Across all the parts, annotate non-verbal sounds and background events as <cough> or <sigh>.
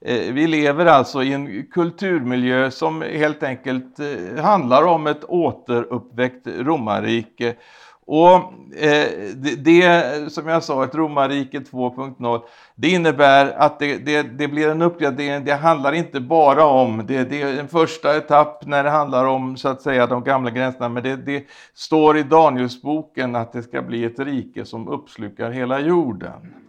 Eh, vi lever alltså i en kulturmiljö som helt enkelt eh, handlar om ett återuppväckt romarrike. Och eh, det, det, som jag sa, ett romarrike 2.0, det innebär att det, det, det, blir en uppgradering. Det handlar inte bara om, det, det är en första etapp när det handlar om så att säga de gamla gränserna, men det, det står i Danielsboken att det ska bli ett rike som uppslukar hela jorden.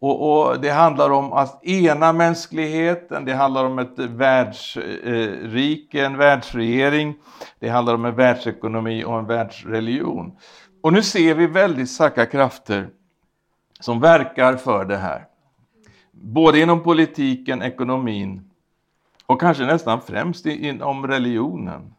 Och, och, Det handlar om att ena mänskligheten, det handlar om ett världsrike, eh, en världsregering, det handlar om en världsekonomi och en världsreligion. Och nu ser vi väldigt starka krafter som verkar för det här. Både inom politiken, ekonomin och kanske nästan främst inom religionen.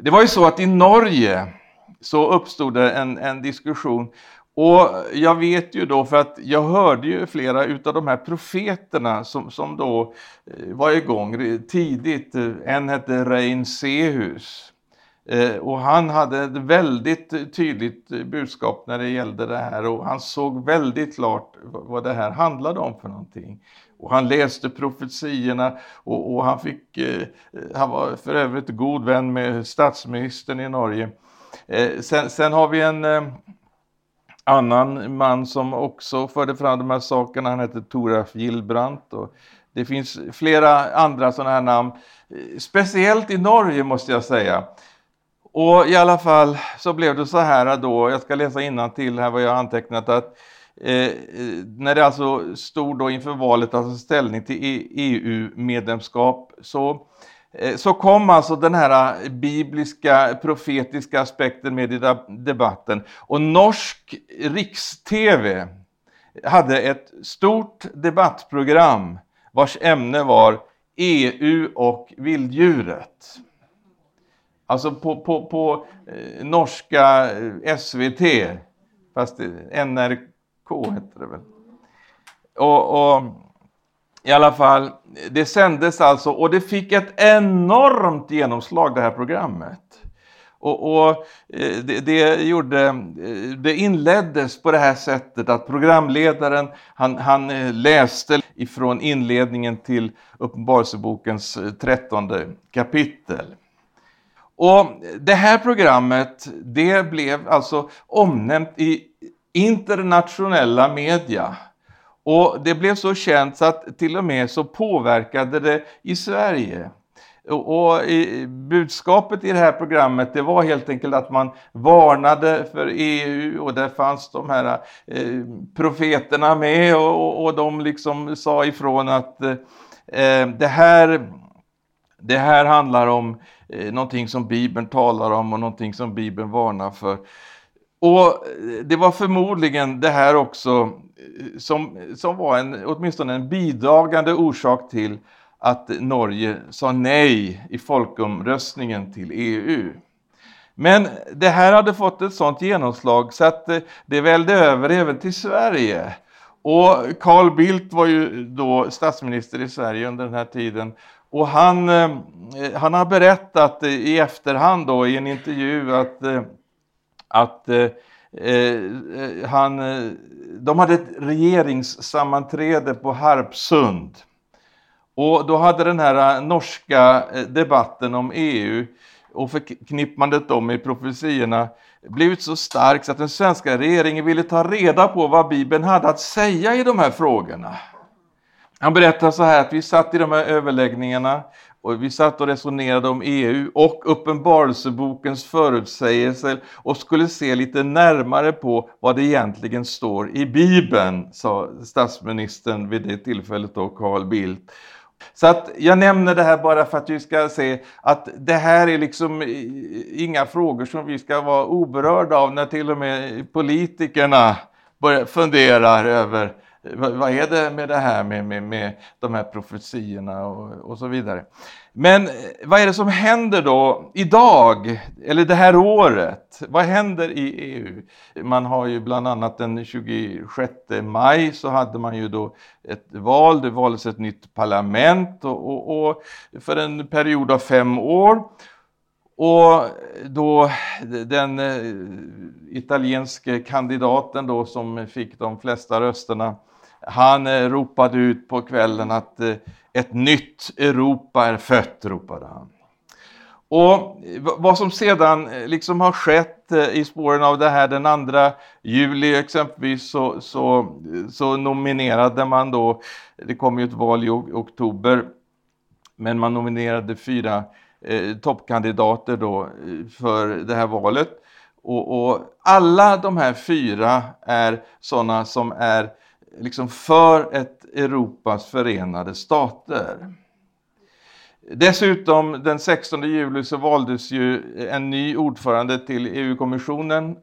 Det var ju så att i Norge så uppstod det en, en diskussion och jag vet ju då, för att jag hörde ju flera utav de här profeterna som, som då eh, var igång tidigt. En hette Rein Sehus. Eh, och han hade ett väldigt tydligt budskap när det gällde det här och han såg väldigt klart vad det här handlade om för någonting. Och han läste profetierna och, och han fick, eh, han var för övrigt god vän med statsministern i Norge. Sen, sen har vi en annan man som också förde fram de här sakerna, han hette Toralf Gillbrandt. Och det finns flera andra sådana här namn, speciellt i Norge måste jag säga. Och i alla fall så blev det så här då, jag ska läsa till här vad jag har antecknat, att eh, när det alltså stod då inför valet att ta ställning till e- EU-medlemskap så Eh, så kom alltså den här eh, bibliska profetiska aspekten med i debatten. Och norsk riks-tv hade ett stort debattprogram vars ämne var EU och vilddjuret. Alltså på, på, på eh, norska eh, SVT, fast NRK hette det väl. Och, och i alla fall, det sändes alltså och det fick ett enormt genomslag det här programmet. Och, och eh, det, det, gjorde, eh, det inleddes på det här sättet att programledaren han, han eh, läste ifrån inledningen till Uppenbarelsebokens trettonde kapitel. Och det här programmet det blev alltså omnämnt i internationella media. Och det blev så känt så att till och med så påverkade det i Sverige. Och budskapet i det här programmet det var helt enkelt att man varnade för EU och där fanns de här eh, profeterna med och, och de liksom sa ifrån att eh, det, här, det här handlar om eh, någonting som Bibeln talar om och någonting som Bibeln varnar för. Och eh, det var förmodligen det här också som, som var en, åtminstone en bidragande orsak till att Norge sa nej i folkomröstningen till EU. Men det här hade fått ett sådant genomslag så att eh, det välde över även till Sverige. Och Carl Bildt var ju då statsminister i Sverige under den här tiden. Och han, eh, han har berättat eh, i efterhand då i en intervju att, att Eh, eh, han eh, de hade ett regeringssammanträde på Harpsund. Och då hade den här eh, norska debatten om EU och förknippandet då med profetiorna blivit så stark så att den svenska regeringen ville ta reda på vad Bibeln hade att säga i de här frågorna. Han berättar så här att vi satt i de här överläggningarna och vi satt och resonerade om EU och Uppenbarelsebokens förutsägelser och skulle se lite närmare på vad det egentligen står i Bibeln, sa statsministern vid det tillfället då, Carl Bildt. Så att jag nämner det här bara för att vi ska se att det här är liksom inga frågor som vi ska vara oberörda av när till och med politikerna börjar fundera över vad är det med det här med, med, med de här profetiorna och, och så vidare. Men eh, vad är det som händer då idag, eller det här året? Vad händer i EU? Man har ju bland annat den 26 maj så hade man ju då ett val, det valdes ett nytt parlament och, och, och för en period av fem år. Och då den eh, italienske kandidaten då som fick de flesta rösterna han eh, ropade ut på kvällen att eh, ett nytt Europa är fött, ropade han. Och eh, vad som sedan liksom har skett i spåren av det här den 2 juli exempelvis så, så, så nominerade man då, det kom ju ett val i oktober, men man nominerade fyra eh, toppkandidater då för det här valet. Och, och, alla de här fyra är sådana som är liksom för ett Europas förenade stater. Dessutom den 16 juli så valdes ju en ny ordförande till EU-kommissionen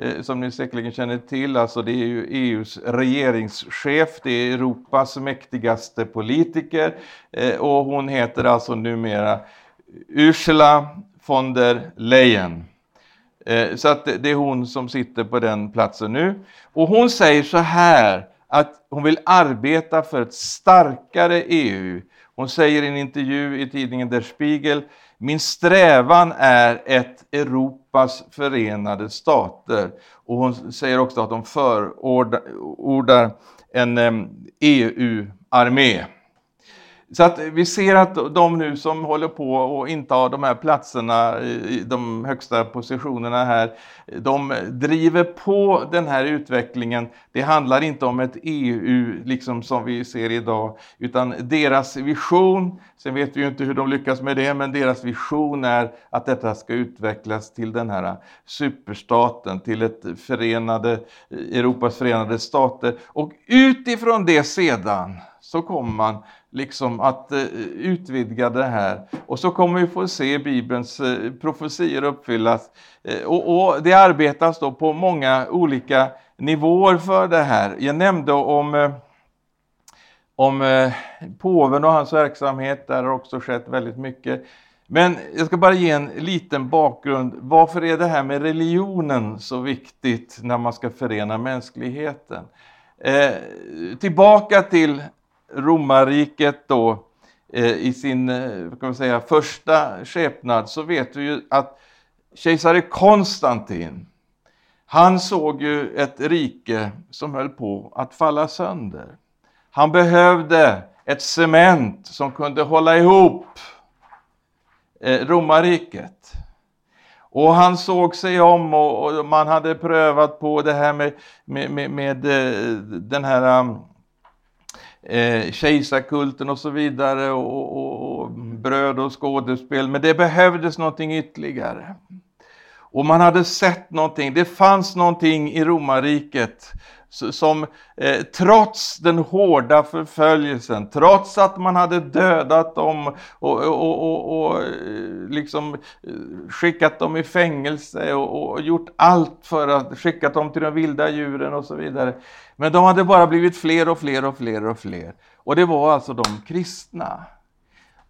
eh, som ni säkerligen känner till, alltså det är ju EUs regeringschef, det är Europas mäktigaste politiker eh, och hon heter alltså numera Ursula von der Leyen. Eh, så att det är hon som sitter på den platsen nu. Och hon säger så här att hon vill arbeta för ett starkare EU. Hon säger i en intervju i tidningen Der Spiegel min strävan är ett Europas förenade stater. Och hon säger också att hon förordar en EU-armé. Så att vi ser att de nu som håller på och intar de här platserna i de högsta positionerna här, de driver på den här utvecklingen. Det handlar inte om ett EU liksom som vi ser idag, utan deras vision, sen vet vi ju inte hur de lyckas med det, men deras vision är att detta ska utvecklas till den här superstaten, till ett förenade, Europas förenade stater. Och utifrån det sedan så kommer man liksom att eh, utvidga det här. Och så kommer vi få se Bibelns eh, profetier uppfyllas. Eh, och, och, det arbetas då på många olika nivåer för det här. Jag nämnde om, eh, om eh, påven och hans verksamhet, där har också skett väldigt mycket. Men jag ska bara ge en liten bakgrund. Varför är det här med religionen så viktigt när man ska förena mänskligheten? Eh, tillbaka till romarriket då eh, i sin eh, kan man säga, första skepnad så vet vi ju att kejsare Konstantin han såg ju ett rike som höll på att falla sönder. Han behövde ett cement som kunde hålla ihop eh, romarriket. Och han såg sig om och, man hade prövat på det här med, med, med, med den här um, eh, kejsarkulten och så vidare och, och, och bröd och skådespel. Men det behövdes någonting ytterligare. Och man hade sett någonting, det fanns någonting i romarriket som eh, trots den hårda förföljelsen, trots att man hade dödat dem och, och, och, och eh, liksom eh, skickat dem i fängelse och, gjort allt för att skicka dem till de vilda djuren och så vidare. Men de hade bara blivit fler och fler och fler och fler. Och det var alltså de kristna.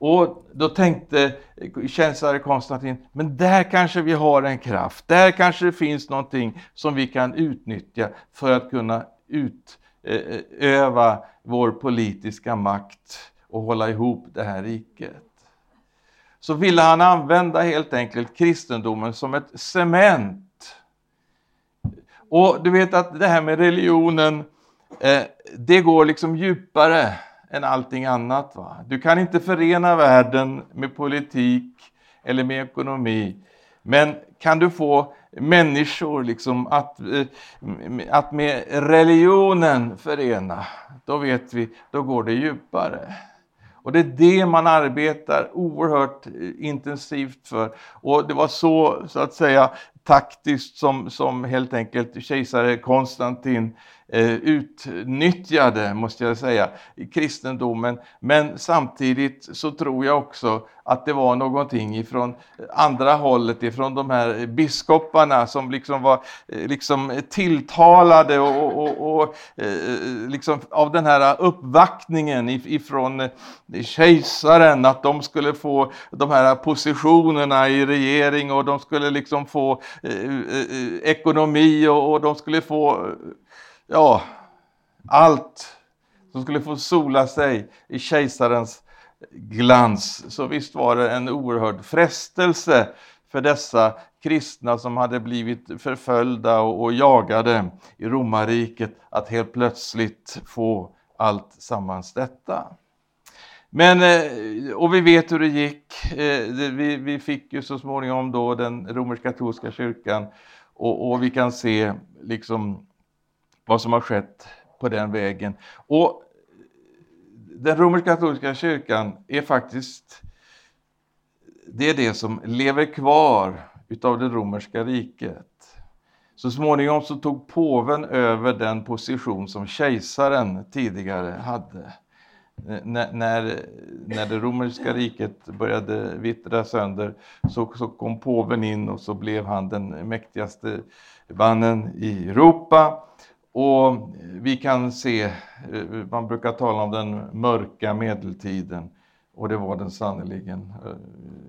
Och då tänkte kejsare Konstantin, men där kanske vi har en kraft, där kanske det finns någonting som vi kan utnyttja för att kunna utöva eh, vår politiska makt och hålla ihop det här riket. Så ville han använda helt enkelt kristendomen som ett cement. Och du vet att det här med religionen, eh, det går liksom djupare än allting annat. Va? Du kan inte förena världen med politik eller med ekonomi. Men kan du få människor liksom att, eh, att med religionen förena, då vet vi, då går det djupare. Och det är det man arbetar oerhört eh, intensivt för. Och det var så, så att säga, taktiskt som, som helt enkelt kejsare Konstantin Eh, utnyttjade, måste jag säga, i kristendomen. Men samtidigt så tror jag också att det var någonting ifrån andra hållet, ifrån de här biskoparna som liksom var eh, liksom tilltalade och, och, och eh, liksom av den här uppvaktningen ifrån kejsaren, att de skulle få de här positionerna i regering och de skulle liksom få ekonomi och, och de skulle få ja, allt som skulle få sola sig i kejsarens glans. Så visst var det en oerhörd frestelse för dessa kristna som hade blivit förföljda och, och jagade i romarriket att helt plötsligt få allt sammans detta. Men, eh, och vi vet hur det gick. Eh, vi, vi fick ju så småningom då den romersk-katolska kyrkan och, och, vi kan se liksom vad som har skett på den vägen. Och den romersk-katolska kyrkan är faktiskt det är det som lever kvar utav det romerska riket. Så småningom så tog påven över den position som kejsaren tidigare hade. När, när, när det romerska riket började vittra sönder så, så kom påven in och så blev han den mäktigaste mannen i Europa. Och vi kan se, man brukar tala om den mörka medeltiden och det var den sannerligen, eh,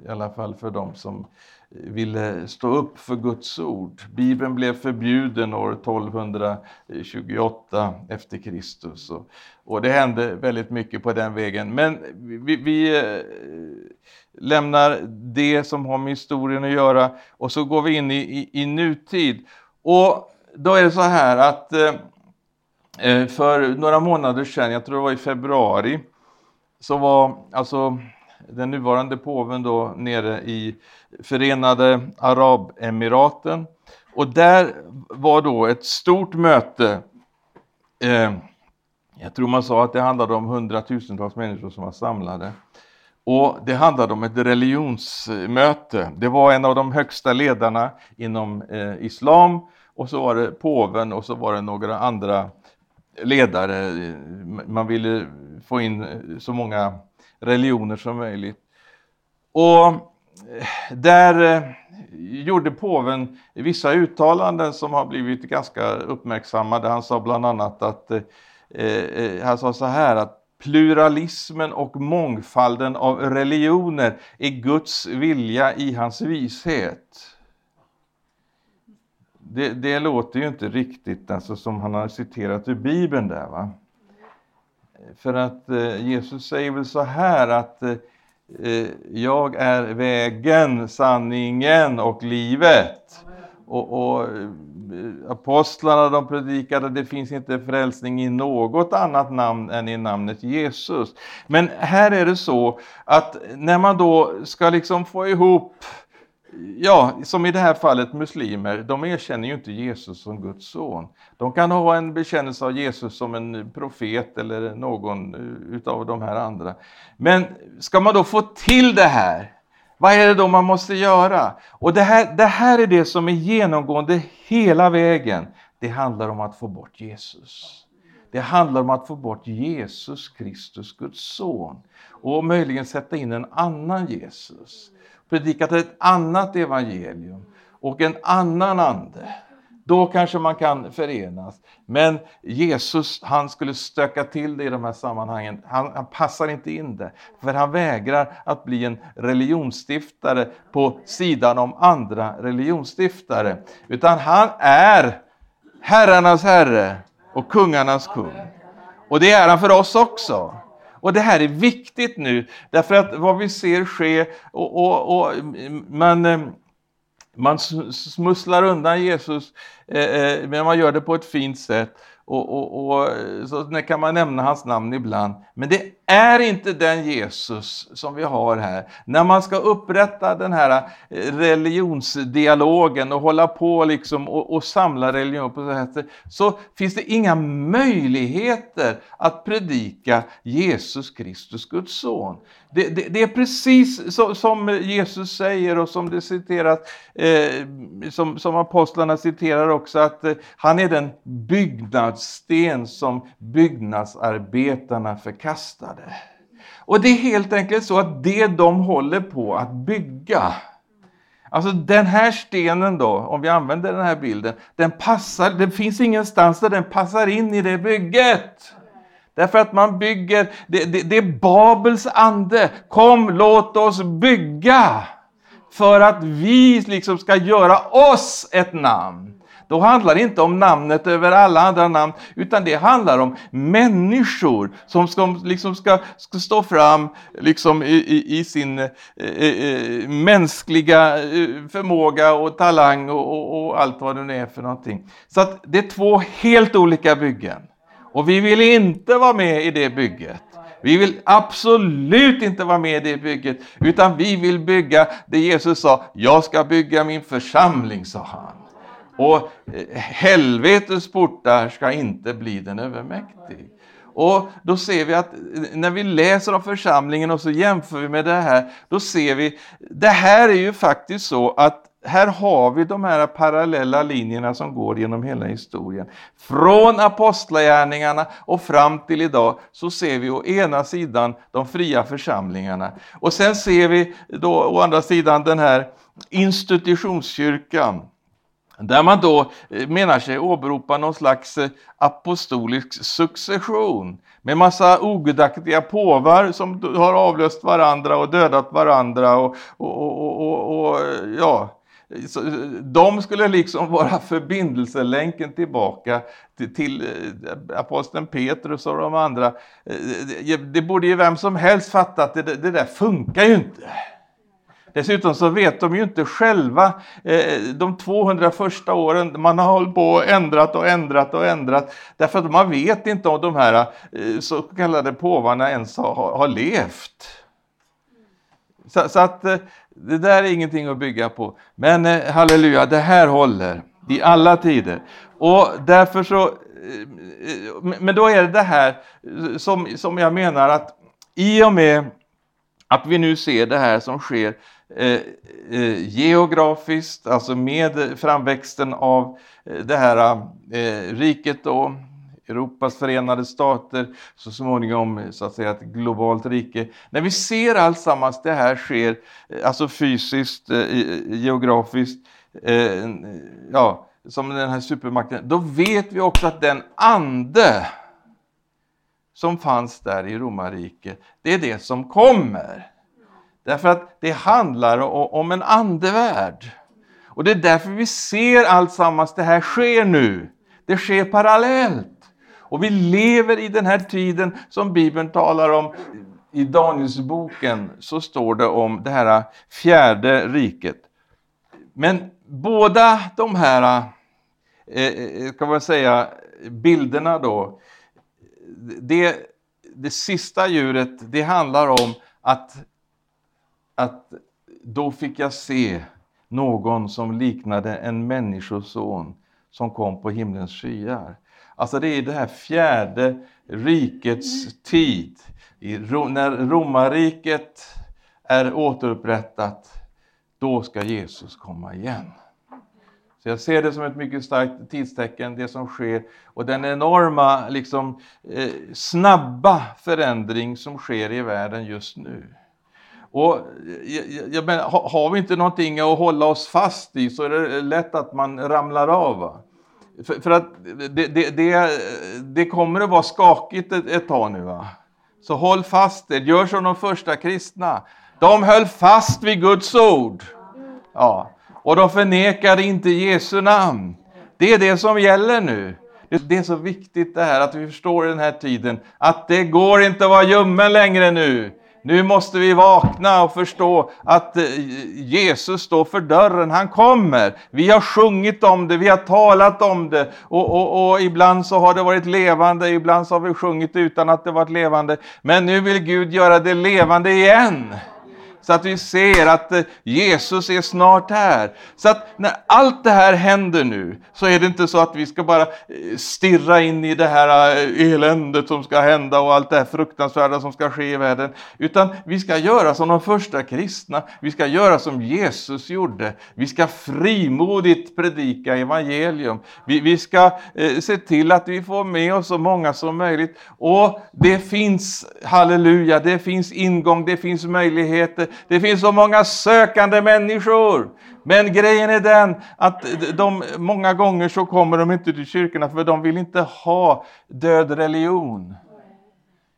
i alla fall för dem som ville stå upp för Guds ord. Bibeln blev förbjuden år 1228 efter Kristus. Och, och det hände väldigt mycket på den vägen. Men vi, vi eh, lämnar det som har med historien att göra och så går vi in i, i, i nutid. Och då är det så här att eh, eh, för några månader sedan, jag tror det var i februari, så var alltså den nuvarande påven då nere i Förenade Arabemiraten. Och där var då ett stort möte. Eh, jag tror man sa att det handlade om hundratusentals människor som var samlade. Och det handlade om ett religionsmöte. Det var en av de högsta ledarna inom eh, islam och så var det påven och så var det några andra ledare. Man ville få in så många religioner som möjligt. Och eh, där eh, gjorde påven vissa uttalanden som har blivit ganska uppmärksammade. Han sa bland annat att eh, eh han sa så här att pluralismen och mångfalden av religioner är Guds vilja i hans vishet. Det, det låter ju inte riktigt alltså, som han har citerat ur Bibeln där. Va? För att eh, Jesus säger väl så här att eh, eh jag är vägen, sanningen och livet. Och, och eh, apostlarna de predikade det finns inte frälsning i något annat namn än i namnet Jesus. Men här är det så att när man då ska liksom få ihop Ja, som i det här fallet muslimer, de erkänner ju inte Jesus som Guds son. De kan ha en bekännelse av Jesus som en profet eller någon eh, utav de här andra. Men ska man då få till det här, vad är det då man måste göra? Och det här, det här är det som är genomgående hela vägen. Det handlar om att få bort Jesus. Det handlar om att få bort Jesus Kristus, Guds son. Och möjligen sätta in en annan Jesus predikat ett annat evangelium och en annan ande, då kanske man kan förenas. Men Jesus, han skulle stöka till det i de här sammanhangen. Han, han passar inte in det, för han vägrar att bli en religionsstiftare på sidan om andra religionsstiftare. Utan han är herrarnas herre och kungarnas kung. Och det är han för oss också. Och det här är viktigt nu, därför att vad vi ser ske, och, och, och man, eh, man smusslar undan Jesus, eh, eh, men man gör det på ett fint sätt. Och, och, och, så kan man nämna hans namn ibland. Men det är inte den Jesus som vi har här. När man ska upprätta den här eh, religionsdialogen och hålla på liksom och, och samla religion på det sättet, så finns det inga möjligheter att predika Jesus Kristus, Guds son. Det, det, det är precis så, som Jesus säger och som det citeras, eh, som, som apostlarna citerar också, att eh, han är den byggnad sten som byggnadsarbetarna förkastade. Och det är helt enkelt så att det de håller på att bygga, Alltså den här stenen då, om vi använder den här bilden, den passar, det finns ingenstans där den passar in i det bygget. Därför att man bygger, det, det, det är Babels ande. Kom, låt oss bygga! För att vi liksom ska göra oss ett namn. Då handlar det inte om namnet över alla andra namn, utan det handlar om människor som ska, liksom ska, ska stå fram liksom i, i, i sin eh, eh, mänskliga eh, förmåga och talang och, och, och allt vad det nu är för någonting. Så att det är två helt olika byggen. Och vi vill inte vara med i det bygget. Vi vill absolut inte vara med i det bygget, utan vi vill bygga det Jesus sa, jag ska bygga min församling, sa han. Och eh, helvetets portar ska inte bli den övermäktig. Och då ser vi att eh, när vi läser om församlingen och så jämför vi med det här, då ser vi, det här är ju faktiskt så att här har vi de här parallella linjerna som går genom hela historien. Från apostlagärningarna och fram till idag så ser vi å ena sidan de fria församlingarna och sen ser vi då å andra sidan den här institutionskyrkan där man då eh, menar sig åberopa någon slags eh, apostolisk succession med massa ogudaktiga påvar som har avlöst varandra och dödat varandra och, och, och, och, och eh, ja, de skulle liksom <laughs> vara förbindelselänken tillbaka till, till aposteln Petrus och de andra. Det borde ju vem som helst fatta att det, det där funkar ju inte. Dessutom så vet de ju inte själva eh, de 200 första åren, man har hållit på och ändrat och ändrat och ändrat, därför att man vet inte om de här eh, så kallade påvarna ens har, har levt. Så, så att eh, det där är ingenting att bygga på. Men halleluja, det här håller i alla tider. Och därför så, men då är det det här som, som jag menar att i och med att vi nu ser det här som sker Eh, eh, geografiskt, alltså med framväxten av eh, det här eh, riket då, Europas förenade stater, så småningom så att säga ett globalt rike. När vi ser alltsammans det här sker, alltså fysiskt, eh, geografiskt, eh, ja, som den här supermakten, då vet vi också att den ande som fanns där i romarriket, det är det som kommer. Därför att det handlar om en andevärld. Och det är därför vi ser alltsammans, det här sker nu. Det sker parallellt. Och vi lever i den här tiden som Bibeln talar om. I Danielsboken så står det om det här fjärde riket. Men båda de här, eh, eh, eh, kan man säga, bilderna då. Det, det sista djuret, det handlar om att, att då fick jag se någon som liknade en människoson som kom på himlens skyar. Alltså det är det här fjärde rikets tid. när romarriket är återupprättat, då ska Jesus komma igen. Så jag ser det som ett mycket starkt tidstecken, det som sker och den enorma, liksom, eh, snabba förändring som sker i världen just nu. Och eh, jag, jag menar, har vi inte någonting att hålla oss fast i så är det eh, lätt att man ramlar av. Va? För, för att det, det, det, det, kommer att vara skakigt ett, ett tag nu. Va? Så håll fast er, gör som de första kristna. De höll fast vid Guds ord. Ja. Och de förnekade inte Jesu namn. Det är det som gäller nu. Det är så viktigt det här att vi förstår i den här tiden att det går inte att vara ljummen längre nu. Nu måste vi vakna och förstå att eh, Jesus står för dörren, han kommer. Vi har sjungit om det, vi har talat om det och, och, och, ibland så har det varit levande, ibland så har vi sjungit utan att det varit levande. Men nu vill Gud göra det levande igen. Så att vi ser att eh, Jesus är snart här. Så att när allt det här händer nu, så är det inte så att vi ska bara eh, stirra in i det här eh, eländet som ska hända och allt det här fruktansvärda som ska ske i världen. Utan vi ska göra som de första kristna, vi ska göra som Jesus gjorde. Vi ska frimodigt predika evangelium. Vi, vi ska eh, se till att vi får med oss så många som möjligt. Och det finns, halleluja, det finns ingång, det finns möjligheter. Det finns så många sökande människor. Men grejen är den att de, många gånger så kommer de inte till kyrkorna för de vill inte ha död religion.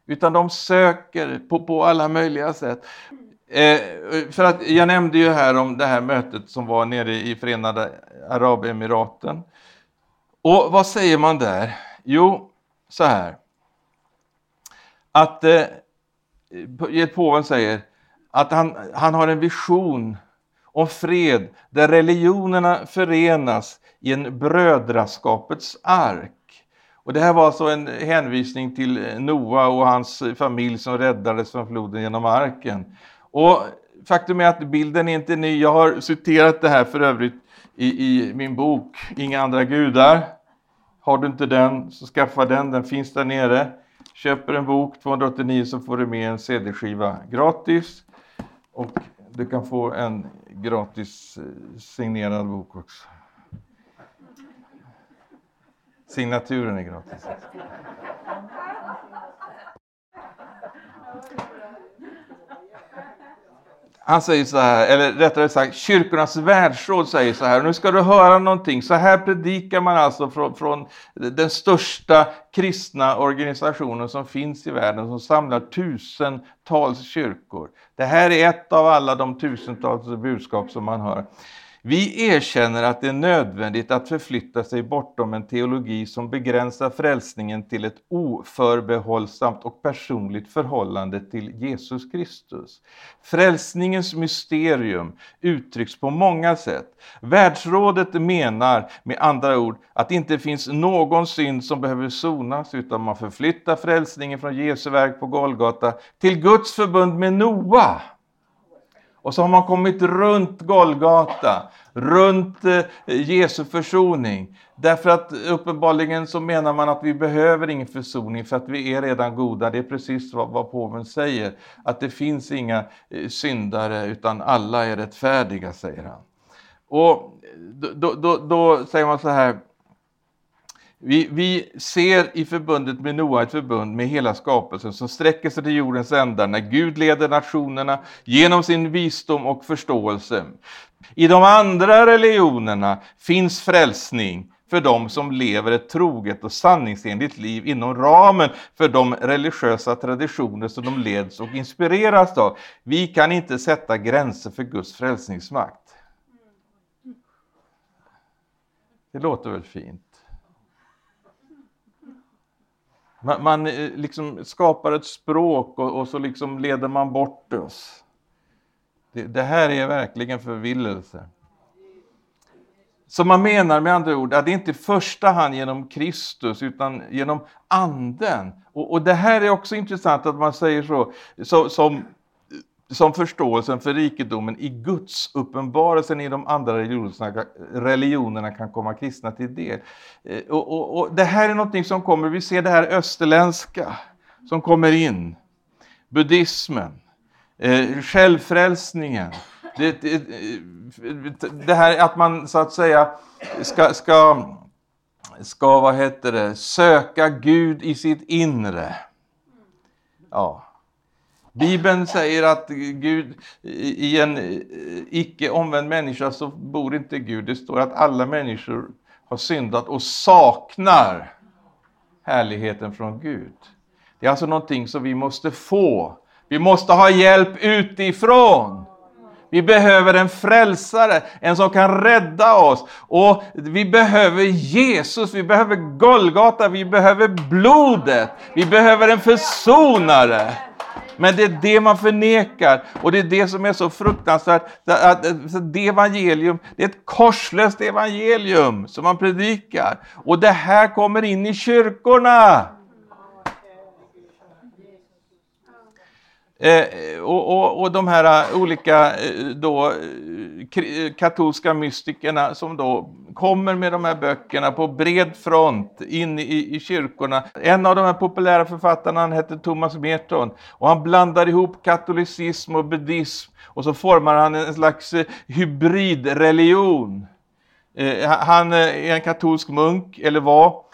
Utan de söker på, på alla möjliga sätt. Eh, för att jag nämnde ju här om det här mötet som var nere i Förenade Arabemiraten. Och vad säger man där? Jo, så här. Att eh, påven säger att han, han har en vision om fred där religionerna förenas i en brödraskapets ark. Och det här var alltså en hänvisning till Noa och hans familj som räddades från floden genom arken. Och faktum är att bilden är inte ny. Jag har citerat det här för övrigt i, i min bok Inga andra gudar. Har du inte den så skaffa den, den finns där nere. Köper en bok 289 så får du med en CD-skiva gratis. Och du kan få en gratis eh, signerad bok också. Signaturen är gratis. Han säger så här, eller rättare sagt kyrkornas världsråd säger så här, nu ska du höra någonting, så här predikar man alltså från, från, den största kristna organisationen som finns i världen som samlar tusentals kyrkor. Det här är ett av alla de tusentals budskap som man hör. Vi erkänner att det är nödvändigt att förflytta sig bortom en teologi som begränsar frälsningen till ett oförbehållsamt och personligt förhållande till Jesus Kristus. Frälsningens mysterium uttrycks på många sätt. Världsrådet menar med andra ord att det inte finns någon synd som behöver sonas utan man förflyttar frälsningen från Jesu verk på Golgata till Guds förbund med Noa och så har man kommit runt Golgata, runt eh, Jesu försoning. Därför att uppenbarligen så menar man att vi behöver ingen försoning för att vi är redan goda. Det är precis vad, vad påven säger. Att det finns inga eh, syndare utan alla är rättfärdiga, säger han. Och då, då, då säger man så här, vi, vi, ser i förbundet med Noa ett förbund med hela skapelsen som sträcker sig till jordens ändar när Gud leder nationerna genom sin visdom och förståelse. I de andra religionerna finns frälsning för dem som lever ett troget och sanningsenligt liv inom ramen för de religiösa traditioner som de leds och inspireras av. Vi kan inte sätta gränser för Guds frälsningsmakt. Det låter väl fint? Man, man eh, liksom skapar ett språk och, och, så liksom leder man bort oss. Det, det här är verkligen förvillelse. Så man menar med andra ord att det inte i första hand genom Kristus utan genom anden. Och, och det här är också intressant att man säger så, så som som förståelsen för rikedomen i Guds uppenbarelsen i de andra religionerna, religionerna kan komma kristna till del. Eh, och, och, och, det här är någonting som kommer, vi ser det här österländska som kommer in. Buddhismen, eh, självfrälsningen. Det, det, det, här att man så att säga ska, ska, ska vad heter det, söka Gud i sitt inre. Ja. Bibeln säger att Gud, i en icke omvänd människa så bor inte Gud. Det står att alla människor har syndat och saknar härligheten från Gud. Det är alltså någonting som vi måste få. Vi måste ha hjälp utifrån. Vi behöver en frälsare, en som kan rädda oss. Och vi behöver Jesus, vi behöver Golgata, vi behöver blodet. Vi behöver en försonare. Men det är det man förnekar och det är det som är så fruktansvärt. Att det evangelium, det är ett korslöst evangelium som man predikar. Och det här kommer in i kyrkorna. Eh, och, och, och, de här eh, olika eh, då, eh, katolska mystikerna som då kommer med de här böckerna på bred front in i, i kyrkorna. En av de här populära författarna han hette Thomas Merton och han blandar ihop katolicism och buddhism och så formar han en slags hybridreligion. Eh, han är en katolsk munk, eller var,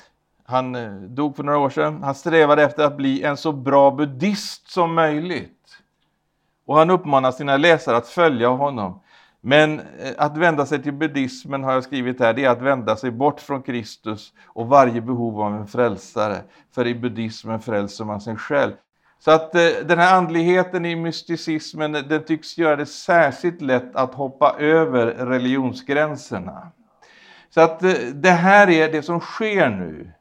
han eh, dog för några år sedan. Han strävade efter att bli en så bra buddhist som möjligt. Och han uppmanar sina läsare att följa honom. Men eh, att vända sig till buddhismen har jag skrivit här, det är att vända sig bort från Kristus och varje behov av en frälsare. För i buddhismen frälser man sig själv. Så att eh, den här andligheten i mysticismen, den tycks göra det särskilt lätt att hoppa över religionsgränserna. Så att det här är det som sker nu.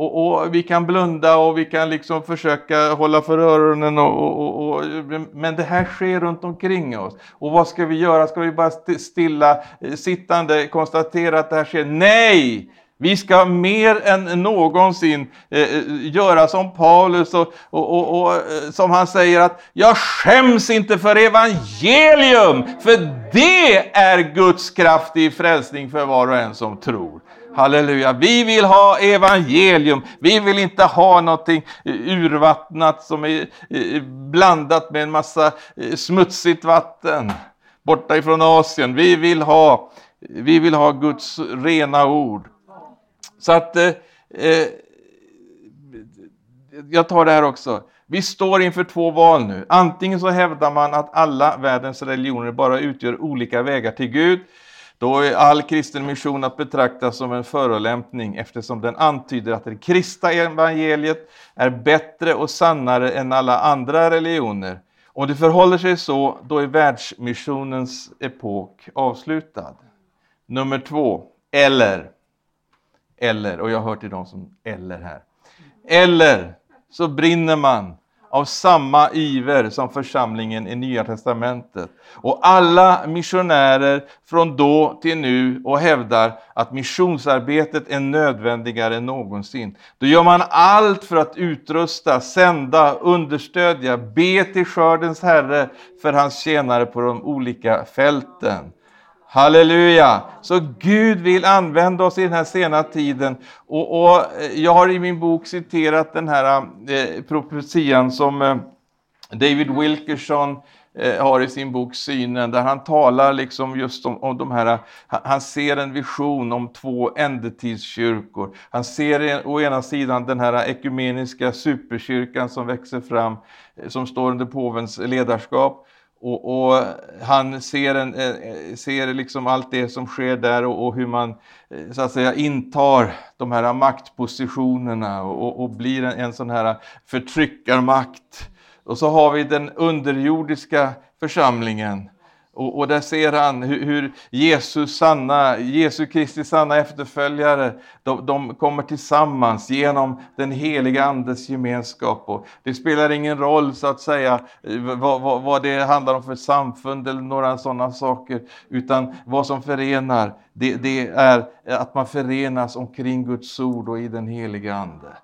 Och, och, vi kan blunda och vi kan liksom försöka hålla för öronen. Och, och, och, men det här sker runt omkring oss. Och vad ska vi göra? Ska vi bara stilla eh, sittande konstatera att det här sker? Nej! Vi ska mer än någonsin eh, eh göra som Paulus och, och, och, och, eh, som han säger att jag skäms inte för evangelium, för det är Guds kraft i frälsning för var och en som tror. Halleluja, vi vill ha evangelium, vi vill inte ha någonting urvattnat som är eh, blandat med en massa eh, smutsigt vatten borta ifrån Asien. Vi vill ha, vi vill ha Guds rena ord. Så att eh, eh, jag tar det här också. Vi står inför två val nu. Antingen så hävdar man att alla världens religioner bara utgör olika vägar till Gud. Då är all kristen mission att betrakta som en förolämpning eftersom den antyder att det kristna evangeliet är bättre och sannare än alla andra religioner. Om det förhåller sig så, då är världsmissionens epok avslutad. Nummer två, eller eller, och jag hör till de som eller här. Eller så brinner man av samma iver som församlingen i Nya Testamentet. Och alla missionärer från då till nu och hävdar att missionsarbetet är nödvändigare än någonsin. Då gör man allt för att utrusta, sända, understödja, be till skördens Herre för hans tjänare på de olika fälten. Halleluja! Så Gud vill använda oss i den här sena tiden. Och, och eh, jag har i min bok citerat den här eh, profetian som eh, David Wilkerson eh, har i sin bok Synen, där han talar liksom just om, om de här, eh, han ser en vision om två ändetidskyrkor. Han ser å ena sidan den här ekumeniska superkyrkan som växer fram, eh, som står under påvens ledarskap. Och, och, han ser, en, eh, ser liksom allt det som sker där och, och, hur man eh, så att säga intar de här maktpositionerna och, och blir en, en sån här förtryckarmakt. Och så har vi den underjordiska församlingen och, och, där ser han hur, hur Jesus sanna, Jesu Kristi sanna efterföljare, de, de, kommer tillsammans genom den heliga Andes gemenskap. Och det spelar ingen roll så att säga vad, vad, vad det handlar om för samfund eller några sådana saker, utan vad som förenar, det, det är att man förenas omkring Guds ord och i den heliga Ande.